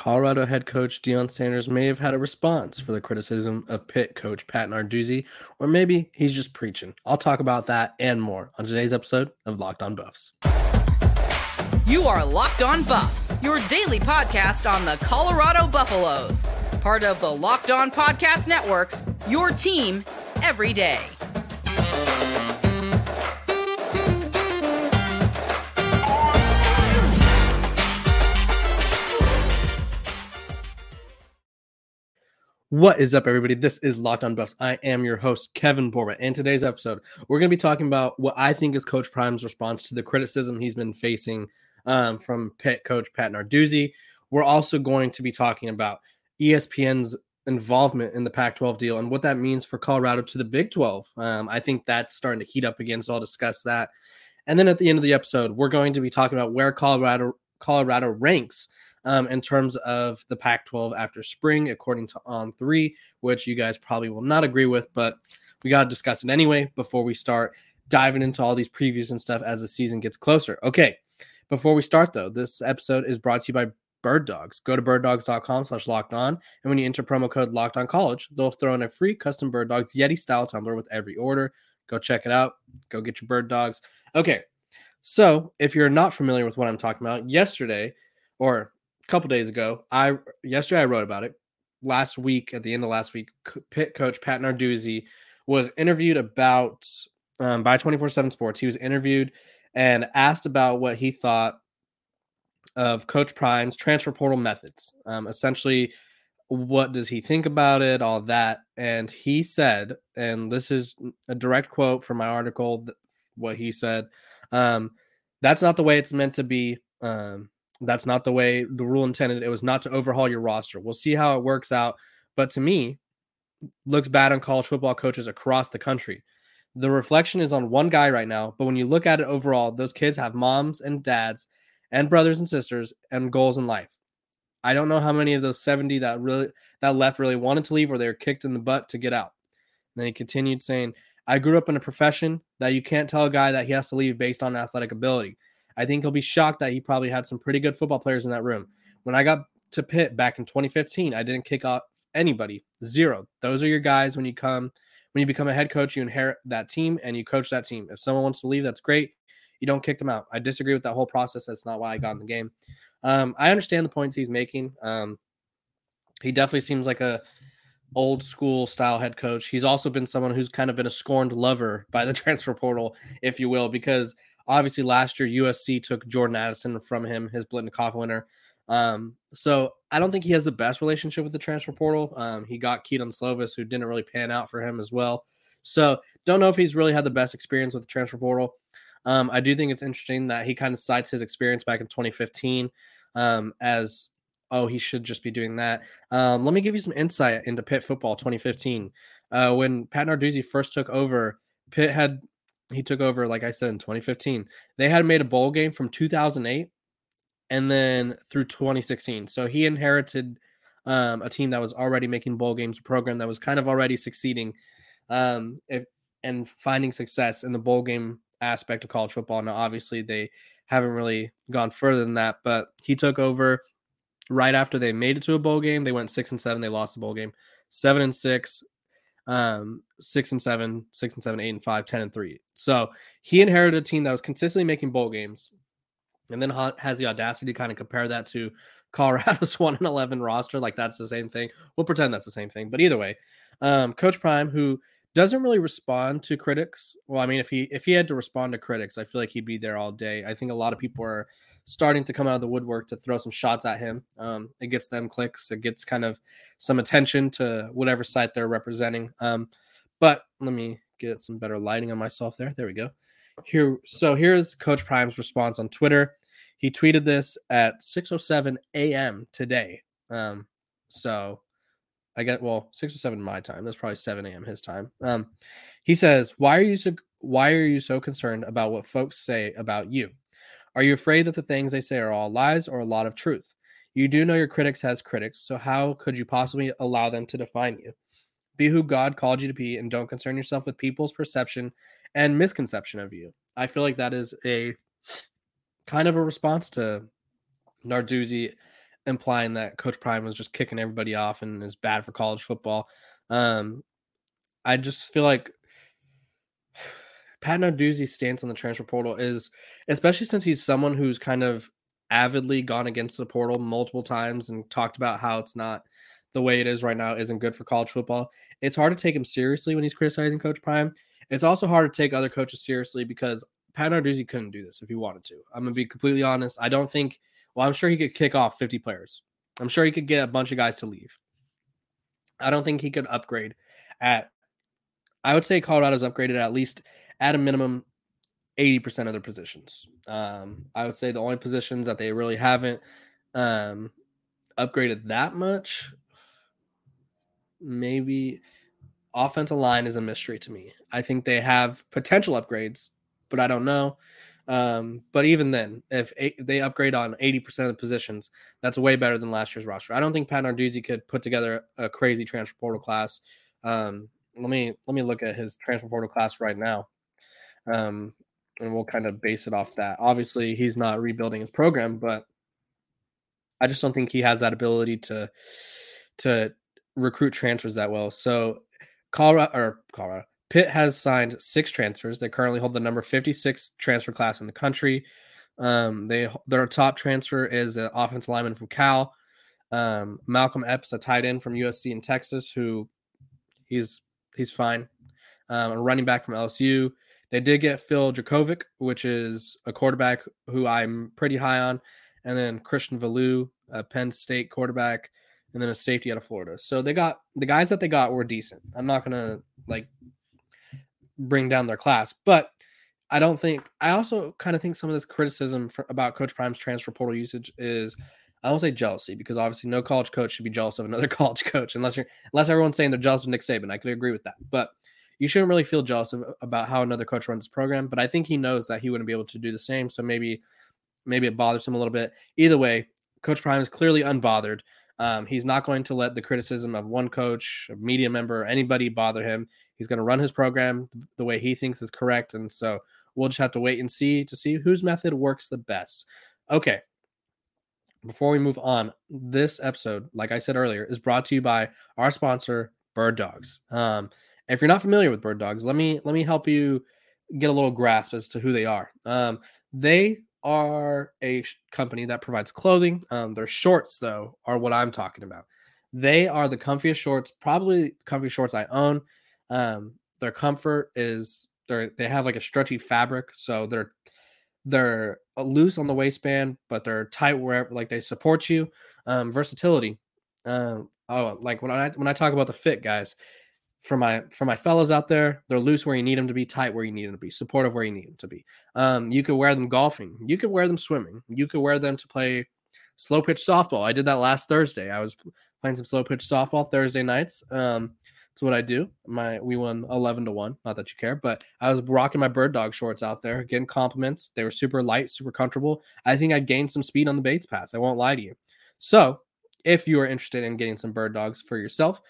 Colorado head coach Deion Sanders may have had a response for the criticism of Pitt coach Pat Narduzzi, or maybe he's just preaching. I'll talk about that and more on today's episode of Locked On Buffs. You are Locked On Buffs, your daily podcast on the Colorado Buffaloes, part of the Locked On Podcast Network, your team every day. What is up, everybody? This is Locked On Buffs. I am your host, Kevin Borba. In today's episode, we're going to be talking about what I think is Coach Prime's response to the criticism he's been facing um, from Pitt coach Pat Narduzzi. We're also going to be talking about ESPN's involvement in the Pac 12 deal and what that means for Colorado to the Big 12. Um, I think that's starting to heat up again, so I'll discuss that. And then at the end of the episode, we're going to be talking about where Colorado Colorado ranks um, in terms of the Pac 12 after spring, according to On3, which you guys probably will not agree with, but we got to discuss it anyway before we start diving into all these previews and stuff as the season gets closer. Okay. Before we start, though, this episode is brought to you by Bird Dogs. Go to birddogs.com slash locked on. And when you enter promo code locked on college, they'll throw in a free custom Bird Dogs Yeti style tumbler with every order. Go check it out. Go get your Bird Dogs. Okay. So if you're not familiar with what I'm talking about, yesterday or couple days ago. I yesterday I wrote about it. Last week, at the end of last week, Pitt coach Pat Narduzzi was interviewed about um, by 24/7 Sports. He was interviewed and asked about what he thought of Coach Prime's transfer portal methods. Um, essentially, what does he think about it? All that, and he said, and this is a direct quote from my article. What he said, um, that's not the way it's meant to be. Um, that's not the way the rule intended. It was not to overhaul your roster. We'll see how it works out. But to me, looks bad on college football coaches across the country. The reflection is on one guy right now, but when you look at it overall, those kids have moms and dads and brothers and sisters and goals in life. I don't know how many of those 70 that really that left really wanted to leave or they were kicked in the butt to get out. And then he continued saying, I grew up in a profession that you can't tell a guy that he has to leave based on athletic ability. I think he'll be shocked that he probably had some pretty good football players in that room. When I got to Pitt back in 2015, I didn't kick off anybody. Zero. Those are your guys when you come when you become a head coach, you inherit that team and you coach that team. If someone wants to leave, that's great. You don't kick them out. I disagree with that whole process. That's not why I got in the game. Um, I understand the points he's making. Um, he definitely seems like a old school style head coach. He's also been someone who's kind of been a scorned lover by the transfer portal, if you will, because Obviously, last year USC took Jordan Addison from him, his Biletnikoff winner. Um, so I don't think he has the best relationship with the transfer portal. Um, he got Kedon Slovis, who didn't really pan out for him as well. So don't know if he's really had the best experience with the transfer portal. Um, I do think it's interesting that he kind of cites his experience back in 2015 um, as oh he should just be doing that. Um, let me give you some insight into Pitt football 2015. Uh, when Pat Narduzzi first took over, Pitt had he took over, like I said, in 2015. They had made a bowl game from 2008 and then through 2016. So he inherited um, a team that was already making bowl games, a program that was kind of already succeeding um, if, and finding success in the bowl game aspect of college football. Now, obviously, they haven't really gone further than that, but he took over right after they made it to a bowl game. They went six and seven. They lost the bowl game, seven and six um, six and seven, six and seven, eight and five, 10 and three. So he inherited a team that was consistently making bowl games and then has the audacity to kind of compare that to Colorado's 1 and 11 roster. Like that's the same thing. We'll pretend that's the same thing. But either way, um, Coach Prime, who doesn't really respond to critics. Well, I mean, if he if he had to respond to critics, I feel like he'd be there all day. I think a lot of people are starting to come out of the woodwork to throw some shots at him. Um, it gets them clicks. It gets kind of some attention to whatever site they're representing. Um, but let me get some better lighting on myself there. There we go. Here, so here's Coach Prime's response on Twitter. He tweeted this at 6:07 a.m. today. Um, so I get well 6 or 7 my time. That's probably 7 a.m. his time. Um, he says, "Why are you so why are you so concerned about what folks say about you? Are you afraid that the things they say are all lies or a lot of truth? You do know your critics has critics, so how could you possibly allow them to define you? Be who God called you to be and don't concern yourself with people's perception and misconception of you. I feel like that is a kind of a response to Narduzzi implying that Coach Prime was just kicking everybody off and is bad for college football. Um, I just feel like Pat Narduzzi's stance on the transfer portal is, especially since he's someone who's kind of avidly gone against the portal multiple times and talked about how it's not the way it is right now isn't good for college football. It's hard to take him seriously when he's criticizing Coach Prime. It's also hard to take other coaches seriously because Pat Narduzzi couldn't do this if he wanted to. I'm gonna be completely honest. I don't think. Well, I'm sure he could kick off 50 players. I'm sure he could get a bunch of guys to leave. I don't think he could upgrade at. I would say Colorado's upgraded at least at a minimum 80% of their positions. Um, I would say the only positions that they really haven't um, upgraded that much, maybe offensive line is a mystery to me. I think they have potential upgrades, but I don't know. Um, but even then, if they upgrade on 80% of the positions, that's way better than last year's roster. I don't think Pat Narduzzi could put together a crazy transfer portal class. Um, let me let me look at his transfer portal class right now. Um, and we'll kind of base it off that. Obviously, he's not rebuilding his program, but I just don't think he has that ability to to recruit transfers that well. So Colorado or Colorado Pitt has signed six transfers. They currently hold the number 56 transfer class in the country. Um, they their top transfer is an offensive lineman from Cal. Um, Malcolm Epps, a tight end from USC in Texas, who he's he's fine. Um, a running back from LSU. They did get Phil Jurkovec, which is a quarterback who I'm pretty high on, and then Christian Veilleux, a Penn State quarterback, and then a safety out of Florida. So they got the guys that they got were decent. I'm not gonna like bring down their class, but I don't think. I also kind of think some of this criticism for, about Coach Prime's transfer portal usage is. I don't say jealousy because obviously no college coach should be jealous of another college coach unless you're unless everyone's saying they're jealous of Nick Saban. I could agree with that, but you shouldn't really feel jealous of, about how another coach runs his program. But I think he knows that he wouldn't be able to do the same. So maybe maybe it bothers him a little bit. Either way, Coach Prime is clearly unbothered. Um, he's not going to let the criticism of one coach, a media member, or anybody bother him. He's going to run his program the way he thinks is correct. And so we'll just have to wait and see to see whose method works the best. Okay. Before we move on, this episode, like I said earlier, is brought to you by our sponsor, Bird Dogs. Um, if you're not familiar with bird dogs, let me let me help you get a little grasp as to who they are. Um, they are a company that provides clothing. Um, their shorts, though, are what I'm talking about. They are the comfiest shorts, probably comfy shorts I own. Um, their comfort is they they have like a stretchy fabric, so they're they're loose on the waistband, but they're tight wherever like they support you. Um, versatility. Um, oh, like when I when I talk about the fit, guys, for my for my fellows out there, they're loose where you need them to be, tight where you need them to be, supportive where you need them to be. Um, you could wear them golfing, you could wear them swimming, you could wear them to play slow pitch softball. I did that last Thursday. I was playing some slow pitch softball Thursday nights. Um, that's what I do. My we won eleven to one. Not that you care, but I was rocking my bird dog shorts out there, getting compliments. They were super light, super comfortable. I think I gained some speed on the Bates pass. I won't lie to you. So if you are interested in getting some bird dogs for yourself,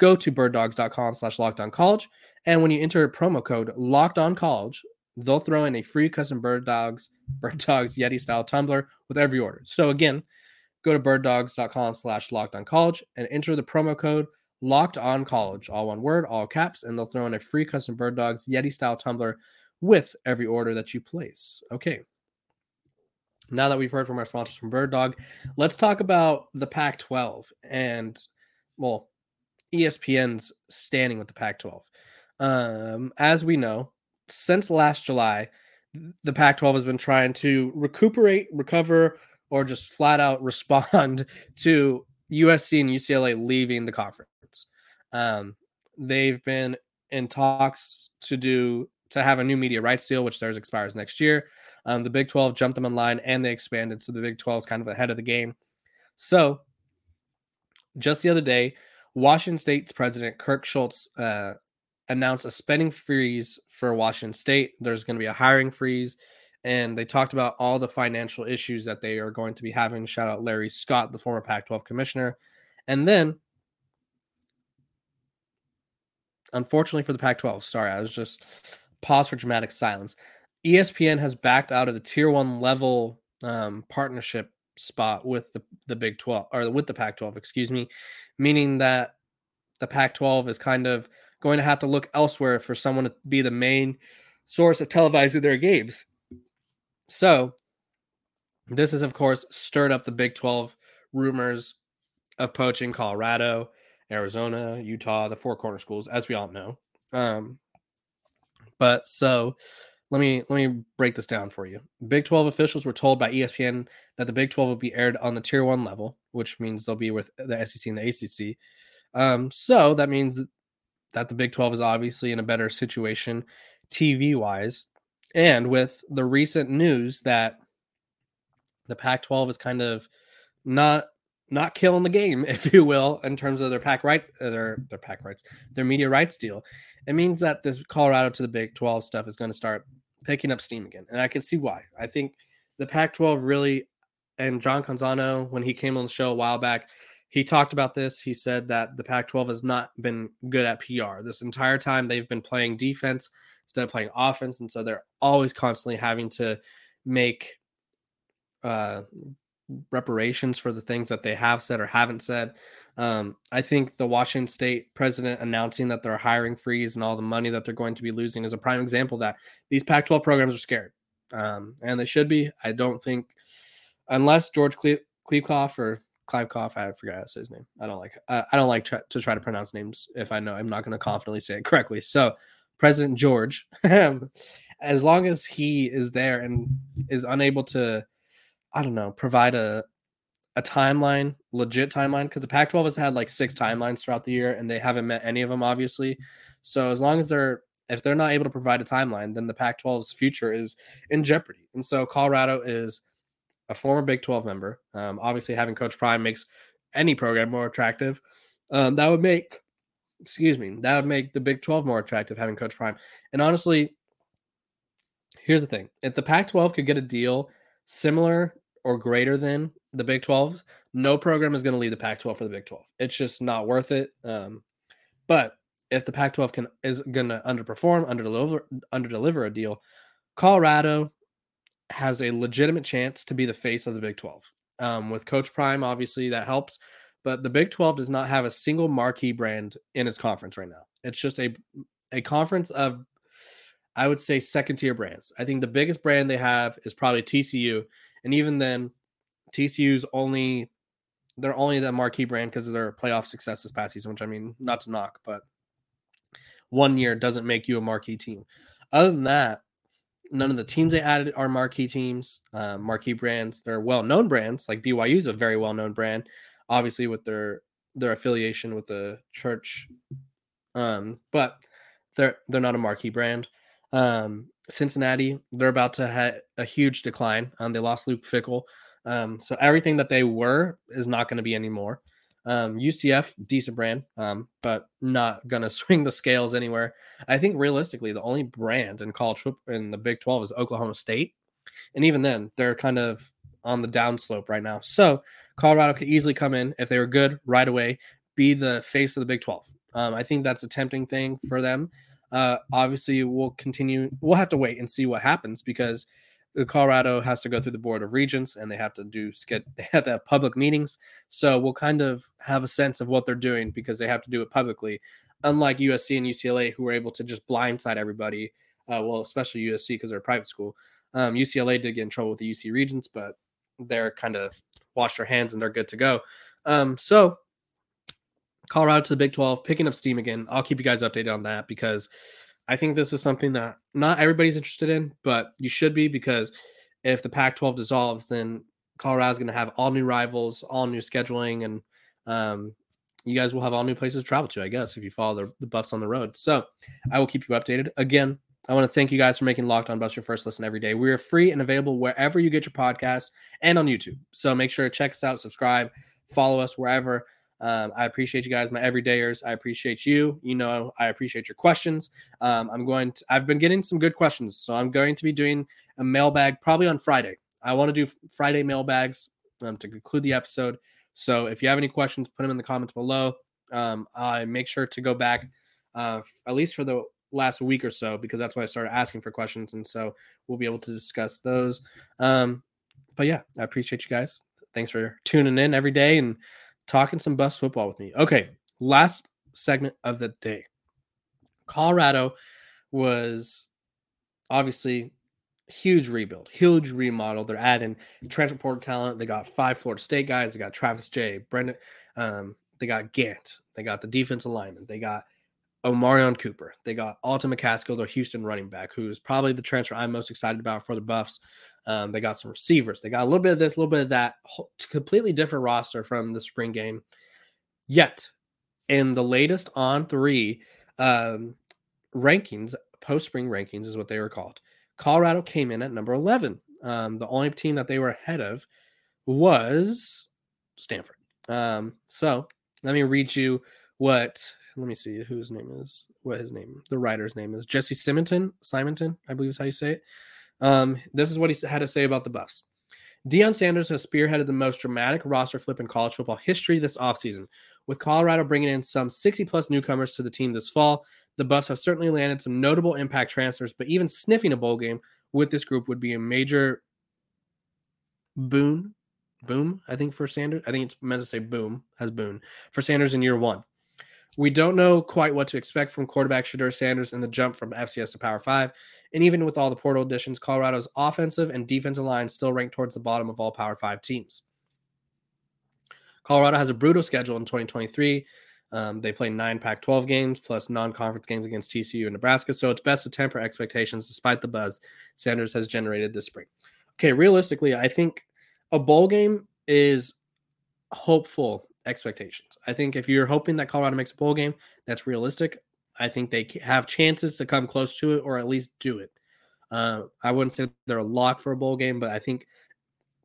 go to birddogs.com slash locked on college. And when you enter promo code locked on college, they'll throw in a free custom bird dogs, bird dogs Yeti style tumbler with every order. So again, go to birddogs.com slash locked on college and enter the promo code locked on college, all one word, all caps, and they'll throw in a free custom bird dogs Yeti style tumbler with every order that you place. Okay. Now that we've heard from our sponsors from Bird Dog, let's talk about the Pac 12 and, well, ESPN's standing with the Pac 12. Um, as we know, since last July, the Pac 12 has been trying to recuperate, recover, or just flat out respond to USC and UCLA leaving the conference. Um, they've been in talks to do to have a new media rights deal, which theirs expires next year. Um, the Big 12 jumped them in line and they expanded, so the Big 12 is kind of ahead of the game. So, just the other day, Washington State's president Kirk Schulz uh, announced a spending freeze for Washington State. There's going to be a hiring freeze, and they talked about all the financial issues that they are going to be having. Shout out Larry Scott, the former Pac-12 commissioner, and then. Unfortunately for the Pac 12, sorry, I was just pause for dramatic silence. ESPN has backed out of the tier one level um, partnership spot with the, the Big 12 or with the Pac 12, excuse me, meaning that the Pac 12 is kind of going to have to look elsewhere for someone to be the main source of televising their games. So, this has, of course, stirred up the Big 12 rumors of poaching Colorado, Arizona, Utah, the four corner schools, as we all know. Um, but so let me let me break this down for you. Big 12 officials were told by ESPN that the Big 12 will be aired on the tier one level, which means they'll be with the SEC and the ACC. Um, so that means that the Big 12 is obviously in a better situation TV wise. And with the recent news that the Pac 12 is kind of not not killing the game, if you will, in terms of their pack right, uh, their their pack rights, their media rights deal. It means that this Colorado to the Big 12 stuff is going to start picking up steam again, and I can see why. I think the Pac-12 really, and John Canzano when he came on the show a while back, he talked about this. He said that the Pac-12 has not been good at PR this entire time. They've been playing defense instead of playing offense, and so they're always constantly having to make uh reparations for the things that they have said or haven't said. Um, I think the Washington State president announcing that they're hiring freeze and all the money that they're going to be losing is a prime example that these Pac 12 programs are scared. Um, and they should be. I don't think, unless George Cle- or Kliavkoff, I forgot how to say his name. I don't like. I, I don't like try, to try to pronounce names if I know I'm not going to confidently say it correctly. So, President George, as long as he is there and is unable to I don't know, provide a a timeline, legit timeline, because the Pac-12 has had like six timelines throughout the year, and they haven't met any of them, obviously. So as long as they're if they're not able to provide a timeline, then the Pac-12's future is in jeopardy. And so Colorado is a former Big 12 member. Um, obviously, having Coach Prime makes any program more attractive. Um, that would make, excuse me, that would make the Big 12 more attractive having Coach Prime. And honestly, here's the thing: if the Pac-12 could get a deal similar or greater than the Big 12, no program is going to leave the Pac 12 for the Big 12. It's just not worth it. Um, but if the Pac 12 can is going to underperform, under deliver, a deal, Colorado has a legitimate chance to be the face of the Big 12. Um, with Coach Prime, obviously that helps, but the Big 12 does not have a single marquee brand in its conference right now. It's just a a conference of I would say second tier brands. I think the biggest brand they have is probably TCU, and even then, TCU's only they're only the marquee brand because of their playoff success this past season, which I mean, not to knock, but one year doesn't make you a marquee team. Other than that, none of the teams they added are marquee teams, uh, marquee brands. They're well known brands. Like BYU is a very well known brand, obviously with their their affiliation with the church, um, but they're they're not a marquee brand. Um, Cincinnati, they're about to have a huge decline. Um, they lost Luke Fickell. Um, so everything that they were is not going to be anymore. Um, UCF, decent brand, um, but not going to swing the scales anywhere. I think realistically, the only brand in college in the Big 12 is Oklahoma State. And even then, they're kind of on the downslope right now. So Colorado could easily come in if they were good right away, be the face of the Big 12. Um, I think that's a tempting thing for them. Uh, obviously, we'll continue. We'll have to wait and see what happens because Colorado has to go through the board of regents and they have to do get they have to have public meetings. So we'll kind of have a sense of what they're doing because they have to do it publicly. Unlike USC and UCLA, who were able to just blindside everybody. Uh, well, especially USC because they're a private school. Um, UCLA did get in trouble with the UC regents, but they're kind of washed their hands and they're good to go. Um, so Colorado to the Big 12, picking up steam again. I'll keep you guys updated on that because I think this is something that not everybody's interested in, but you should be because if the Pac 12 dissolves, then Colorado's going to have all new rivals, all new scheduling, and um, you guys will have all new places to travel to, I guess, if you follow the, the buffs on the road. So I will keep you updated. Again, I want to thank you guys for making Locked On Buffs your first listen every day. We are free and available wherever you get your podcast and on YouTube. So make sure to check us out, subscribe, follow us wherever. Um, I appreciate you guys, my everydayers. I appreciate you. You know, I appreciate your questions. Um, I'm going to, I've been getting some good questions. So I'm going to be doing a mailbag probably on Friday. I want to do Friday mailbags um, to conclude the episode. So if you have any questions, put them in the comments below. Um, I make sure to go back uh, at least for the last week or so because that's when I started asking for questions. And so we'll be able to discuss those. Um, but yeah, I appreciate you guys. thanks for tuning in every day and talking some Buffs football with me. Okay, last segment of the day. Colorado was obviously huge rebuild, huge remodel. They're adding transfer portal talent. They got five Florida State guys. They got Travis Jay, Brendan. Um, they got Gant. They got the defense alignment. They got Omarion Cooper. They got Alton McCaskill, their Houston running back, who is probably the transfer I'm most excited about for the Buffs. Um, they got some receivers. They got a little bit of this, a little bit of that. Completely different roster from the spring game. Yet, in the latest On3 um, rankings, post spring rankings is what they were called. Colorado came in at number 11. Um, the only team that they were ahead of was Stanford. Um, so let me read you what let me see whose name is what his name the writer's name is jesse simonton simonton i believe is how you say it um, this is what he had to say about the buffs Deion Sanders has spearheaded the most dramatic roster flip in college football history this offseason. With Colorado bringing in some 60 plus newcomers to the team this fall, the Buffs have certainly landed some notable impact transfers, but even sniffing a bowl game with this group would be a major boon. Boom, I think, for Sanders. I think it's meant to say boom, has boon for Sanders in year one. We don't know quite what to expect from quarterback Shedeur Sanders in the jump from FCS to Power Five. And even with all the portal additions, Colorado's offensive and defensive lines still rank towards the bottom of all Power Five teams. Colorado has a brutal schedule in 2023. Um, they play nine Pac 12 games plus non conference games against TCU and Nebraska. So it's best to temper expectations despite the buzz Sanders has generated this spring. Okay, realistically, I think a bowl game is hopeful expectations. I think if you're hoping that Colorado makes a bowl game, that's realistic. I think they have chances to come close to it or at least do it. Uh, I wouldn't say they're a lock for a bowl game, but I think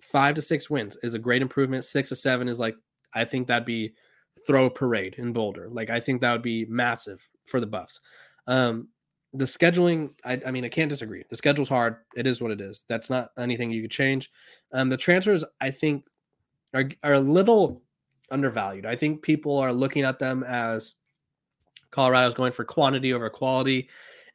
five to six wins is a great improvement. Six to seven is like I think that'd be throw a parade in Boulder. Like I think that would be massive for the Buffs. Um, the scheduling, I, I, mean, I can't disagree. The schedule's hard. It is what it is. That's not anything you could change. Um, the transfers, I think, are are a little undervalued. I think people are looking at them as Colorado's going for quantity over quality,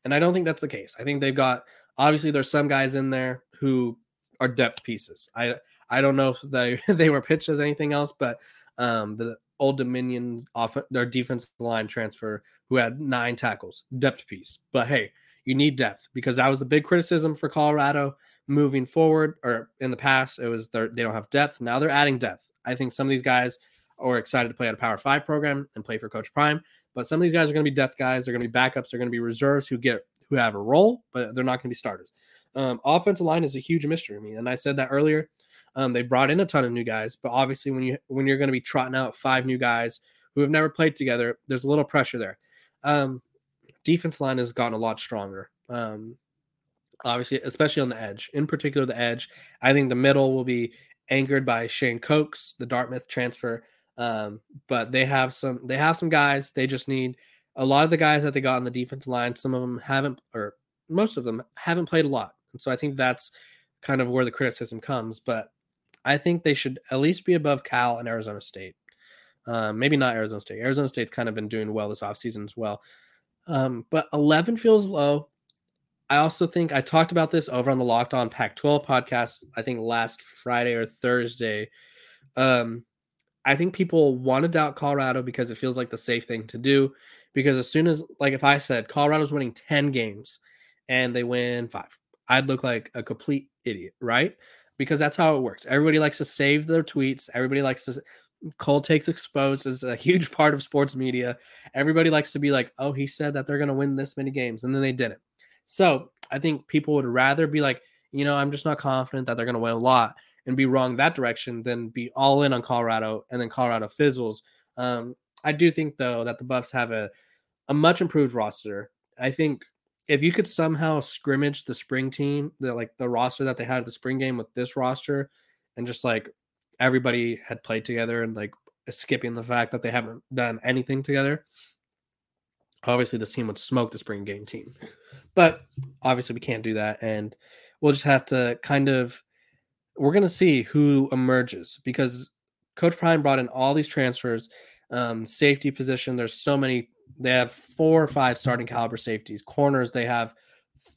and I don't think that's the case. I think they've got obviously there's some guys in there who are depth pieces. I I don't know if they they were pitched as anything else, but um, the Old Dominion off their defensive line transfer who had nine tackles, depth piece. But hey, you need depth because that was the big criticism for Colorado moving forward or in the past. It was they don't have depth. Now they're adding depth. I think some of these guys or excited to play at a Power Five program and play for Coach Prime. But some of these guys are going to be depth guys. They're going to be backups. They're going to be reserves who get who have a role, but they're not going to be starters. Um, offensive line is a huge mystery to me, and I said that earlier. Um, they brought in a ton of new guys, but obviously when you when you're going to be trotting out five new guys who have never played together, there's a little pressure there. Um, defense line has gotten a lot stronger. Um, obviously, especially on the edge, in particular the edge. I think the middle will be anchored by Shane Cokes, the Dartmouth transfer. Um, but they have some they have some guys. They just need a lot of the guys that they got on the defense line. Some of them haven't, or most of them haven't played a lot, and so I think that's kind of where the criticism comes. But I think they should at least be above Cal and Arizona State. Um, maybe not Arizona State. Arizona State's kind of been doing well this offseason as well. Um, but 11 feels low. I also think I talked about this over on the Locked On Pac 12 podcast, I think last Friday or Thursday. Um, I think people want to doubt Colorado because it feels like the safe thing to do. Because as soon as, like, if I said Colorado's winning 10 games and they win five, I'd look like a complete idiot, right? Because that's how it works. Everybody likes to save their tweets. Everybody likes to. Cold takes exposed is a huge part of sports media. Everybody likes to be like, oh, he said that they're going to win this many games, and then they didn't. So I think people would rather be like, you know, I'm just not confident that they're going to win a lot and be wrong that direction than be all in on Colorado and then Colorado fizzles. Um, I do think though that the Buffs have a a much improved roster. I think if you could somehow scrimmage the spring team, the like the roster that they had at the spring game with this roster, and just like everybody had played together and like skipping the fact that they haven't done anything together. Obviously, this team would smoke the spring game team, but obviously we can't do that, and we'll just have to kind of we're going to see who emerges because Coach Prime brought in all these transfers, um, safety position. There's so many. They have four or five starting caliber safeties. Corners, they have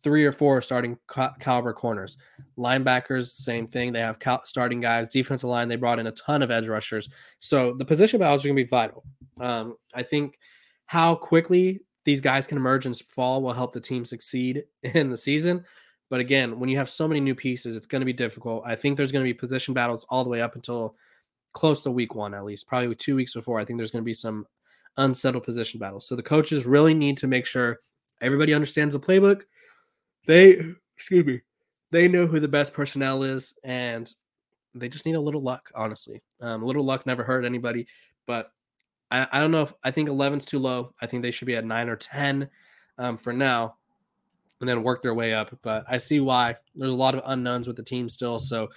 three or four starting caliber corners. Linebackers, same thing. They have cal- starting guys. Defensive line, they brought in a ton of edge rushers. So the position battles are going to be vital. Um, I think how quickly these guys can emerge and fall will help the team succeed in the season. But again, when you have so many new pieces, it's going to be difficult. I think there's going to be position battles all the way up until close to week one, at least, probably two weeks before. I think there's going to be some unsettled position battles. So the coaches really need to make sure everybody understands the playbook. They, excuse me, they know who the best personnel is, and they just need a little luck, honestly. Um, a little luck never hurt anybody, but I, I don't know if I think 11's too low. I think they should be at nine or 10 um, for now and then work their way up. But I see why there's a lot of unknowns with the team still. So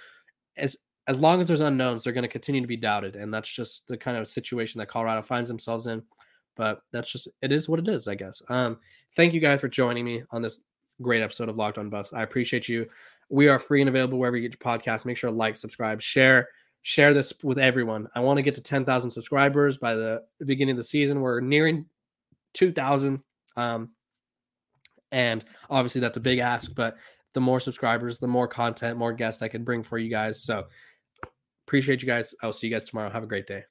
as as long as there's unknowns, they're going to continue to be doubted, and that's just the kind of situation that Colorado finds themselves in. But that's just it is what it is, I guess. Um, thank you guys for joining me on this great episode of Locked On Buffs. I appreciate you. We are free and available wherever you get your podcast. Make sure to like, subscribe, share, share this with everyone. I want to get to 10,000 subscribers by the beginning of the season. We're nearing 2,000. Um, and obviously that's a big ask, but the more subscribers, the more content, more guests I can bring for you guys. So appreciate you guys. I'll see you guys tomorrow. Have a great day.